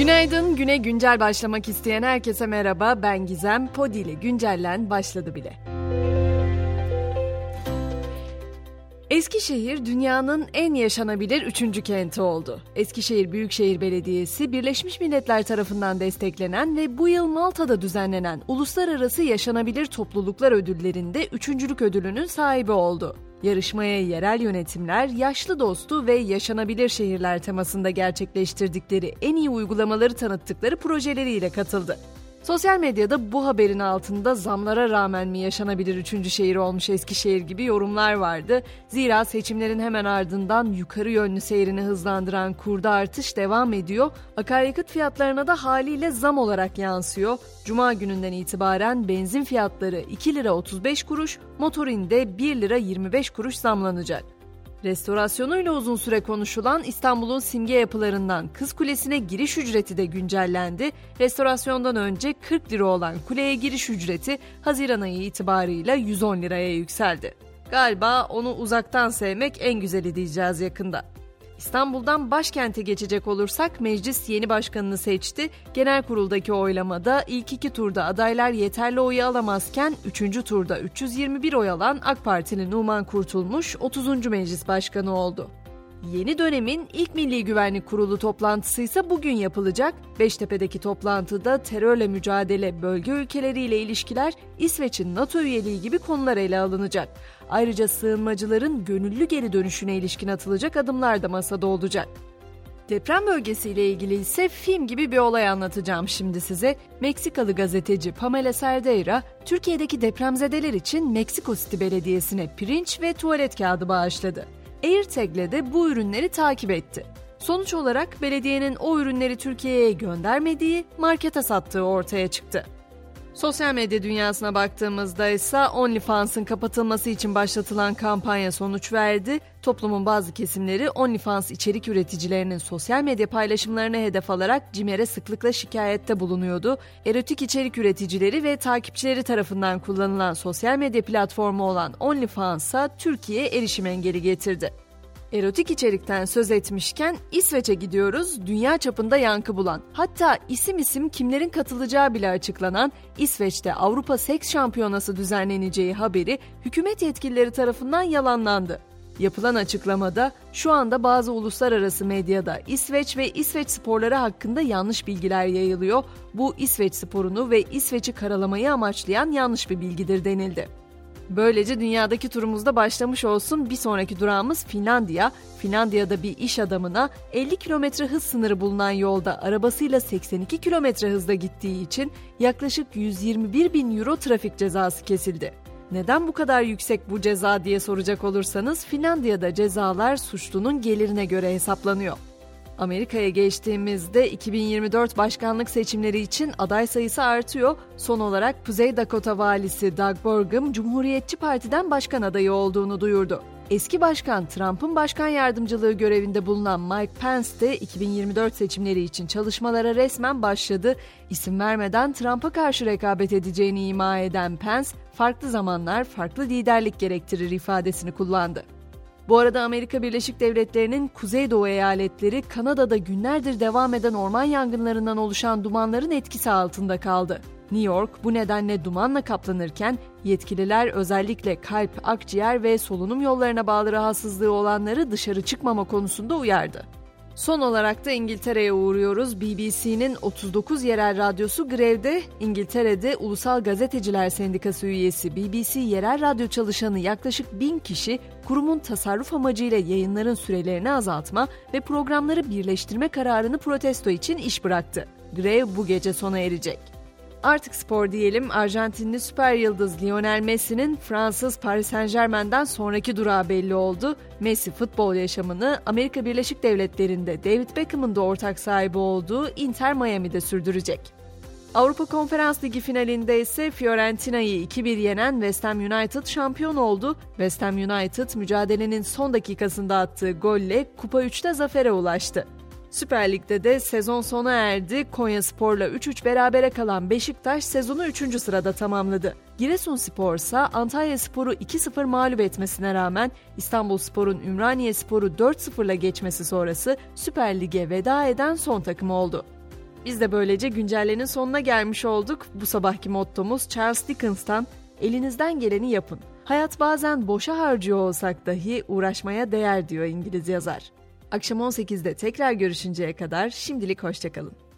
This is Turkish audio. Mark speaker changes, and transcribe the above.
Speaker 1: Günaydın, güne güncel başlamak isteyen herkese merhaba. Ben Gizem, Podi ile güncellen başladı bile. Eskişehir dünyanın en yaşanabilir üçüncü kenti oldu. Eskişehir Büyükşehir Belediyesi Birleşmiş Milletler tarafından desteklenen ve bu yıl Malta'da düzenlenen Uluslararası Yaşanabilir Topluluklar Ödülleri'nde üçüncülük ödülünün sahibi oldu. Yarışmaya yerel yönetimler, yaşlı dostu ve yaşanabilir şehirler temasında gerçekleştirdikleri en iyi uygulamaları tanıttıkları projeleriyle katıldı. Sosyal medyada bu haberin altında zamlara rağmen mi yaşanabilir üçüncü şehir olmuş Eskişehir gibi yorumlar vardı. Zira seçimlerin hemen ardından yukarı yönlü seyrini hızlandıran kurda artış devam ediyor. Akaryakıt fiyatlarına da haliyle zam olarak yansıyor. Cuma gününden itibaren benzin fiyatları 2 lira 35 kuruş, motorinde 1 lira 25 kuruş zamlanacak. Restorasyonuyla uzun süre konuşulan İstanbul'un simge yapılarından Kız Kulesi'ne giriş ücreti de güncellendi. Restorasyondan önce 40 lira olan kuleye giriş ücreti Haziran ayı itibarıyla 110 liraya yükseldi. Galiba onu uzaktan sevmek en güzeli diyeceğiz yakında. İstanbul'dan başkente geçecek olursak meclis yeni başkanını seçti. Genel kuruldaki oylamada ilk iki turda adaylar yeterli oyu alamazken üçüncü turda 321 oy alan AK Partili Numan Kurtulmuş 30. meclis başkanı oldu. Yeni dönemin ilk Milli Güvenlik Kurulu toplantısı ise bugün yapılacak. Beştepe'deki toplantıda terörle mücadele, bölge ülkeleriyle ilişkiler, İsveç'in NATO üyeliği gibi konular ele alınacak. Ayrıca sığınmacıların gönüllü geri dönüşüne ilişkin atılacak adımlar da masada olacak. Deprem bölgesiyle ilgili ise film gibi bir olay anlatacağım şimdi size. Meksikalı gazeteci Pamela Cerdeira, Türkiye'deki depremzedeler için Meksiko City Belediyesi'ne pirinç ve tuvalet kağıdı bağışladı. AirTag'le de bu ürünleri takip etti. Sonuç olarak belediyenin o ürünleri Türkiye'ye göndermediği, markete sattığı ortaya çıktı. Sosyal medya dünyasına baktığımızda ise OnlyFans'ın kapatılması için başlatılan kampanya sonuç verdi. Toplumun bazı kesimleri OnlyFans içerik üreticilerinin sosyal medya paylaşımlarını hedef alarak CİMER'e sıklıkla şikayette bulunuyordu. Erotik içerik üreticileri ve takipçileri tarafından kullanılan sosyal medya platformu olan OnlyFans'a Türkiye erişim engeli getirdi. Erotik içerikten söz etmişken İsveç'e gidiyoruz. Dünya çapında yankı bulan, hatta isim isim kimlerin katılacağı bile açıklanan İsveç'te Avrupa Seks Şampiyonası düzenleneceği haberi hükümet yetkilileri tarafından yalanlandı. Yapılan açıklamada şu anda bazı uluslararası medyada İsveç ve İsveç sporları hakkında yanlış bilgiler yayılıyor. Bu İsveç sporunu ve İsveç'i karalamayı amaçlayan yanlış bir bilgidir denildi. Böylece dünyadaki turumuzda başlamış olsun. Bir sonraki durağımız Finlandiya. Finlandiya'da bir iş adamına 50 kilometre hız sınırı bulunan yolda arabasıyla 82 kilometre hızda gittiği için yaklaşık 121 bin euro trafik cezası kesildi. Neden bu kadar yüksek bu ceza diye soracak olursanız Finlandiya'da cezalar suçlunun gelirine göre hesaplanıyor. Amerika'ya geçtiğimizde 2024 başkanlık seçimleri için aday sayısı artıyor. Son olarak Kuzey Dakota valisi Doug Burgum Cumhuriyetçi Parti'den başkan adayı olduğunu duyurdu. Eski başkan Trump'ın başkan yardımcılığı görevinde bulunan Mike Pence de 2024 seçimleri için çalışmalara resmen başladı. İsim vermeden Trump'a karşı rekabet edeceğini ima eden Pence, farklı zamanlar farklı liderlik gerektirir ifadesini kullandı. Bu arada Amerika Birleşik Devletleri'nin kuzeydoğu eyaletleri Kanada'da günlerdir devam eden orman yangınlarından oluşan dumanların etkisi altında kaldı. New York bu nedenle dumanla kaplanırken yetkililer özellikle kalp, akciğer ve solunum yollarına bağlı rahatsızlığı olanları dışarı çıkmama konusunda uyardı. Son olarak da İngiltere'ye uğruyoruz. BBC'nin 39 yerel radyosu grevde. İngiltere'de Ulusal Gazeteciler Sendikası üyesi BBC yerel radyo çalışanı yaklaşık 1000 kişi kurumun tasarruf amacıyla yayınların sürelerini azaltma ve programları birleştirme kararını protesto için iş bıraktı. Grev bu gece sona erecek. Artık spor diyelim. Arjantinli süper yıldız Lionel Messi'nin Fransız Paris Saint Germain'den sonraki durağı belli oldu. Messi futbol yaşamını Amerika Birleşik Devletleri'nde David Beckham'ın da ortak sahibi olduğu Inter Miami'de sürdürecek. Avrupa Konferans Ligi finalinde ise Fiorentina'yı 2-1 yenen West Ham United şampiyon oldu. West Ham United mücadelenin son dakikasında attığı golle Kupa 3'te zafere ulaştı. Süper Lig'de de sezon sona erdi. Konya Spor'la 3-3 berabere kalan Beşiktaş sezonu 3. sırada tamamladı. Giresunspor ise Antalya Spor'u 2-0 mağlup etmesine rağmen İstanbul Spor'un Ümraniye Spor'u 4-0'la geçmesi sonrası Süper Lig'e veda eden son takım oldu. Biz de böylece güncellenin sonuna gelmiş olduk. Bu sabahki mottomuz Charles Dickens'tan elinizden geleni yapın. Hayat bazen boşa harcıyor olsak dahi uğraşmaya değer diyor İngiliz yazar. Akşam 18'de tekrar görüşünceye kadar şimdilik hoşçakalın.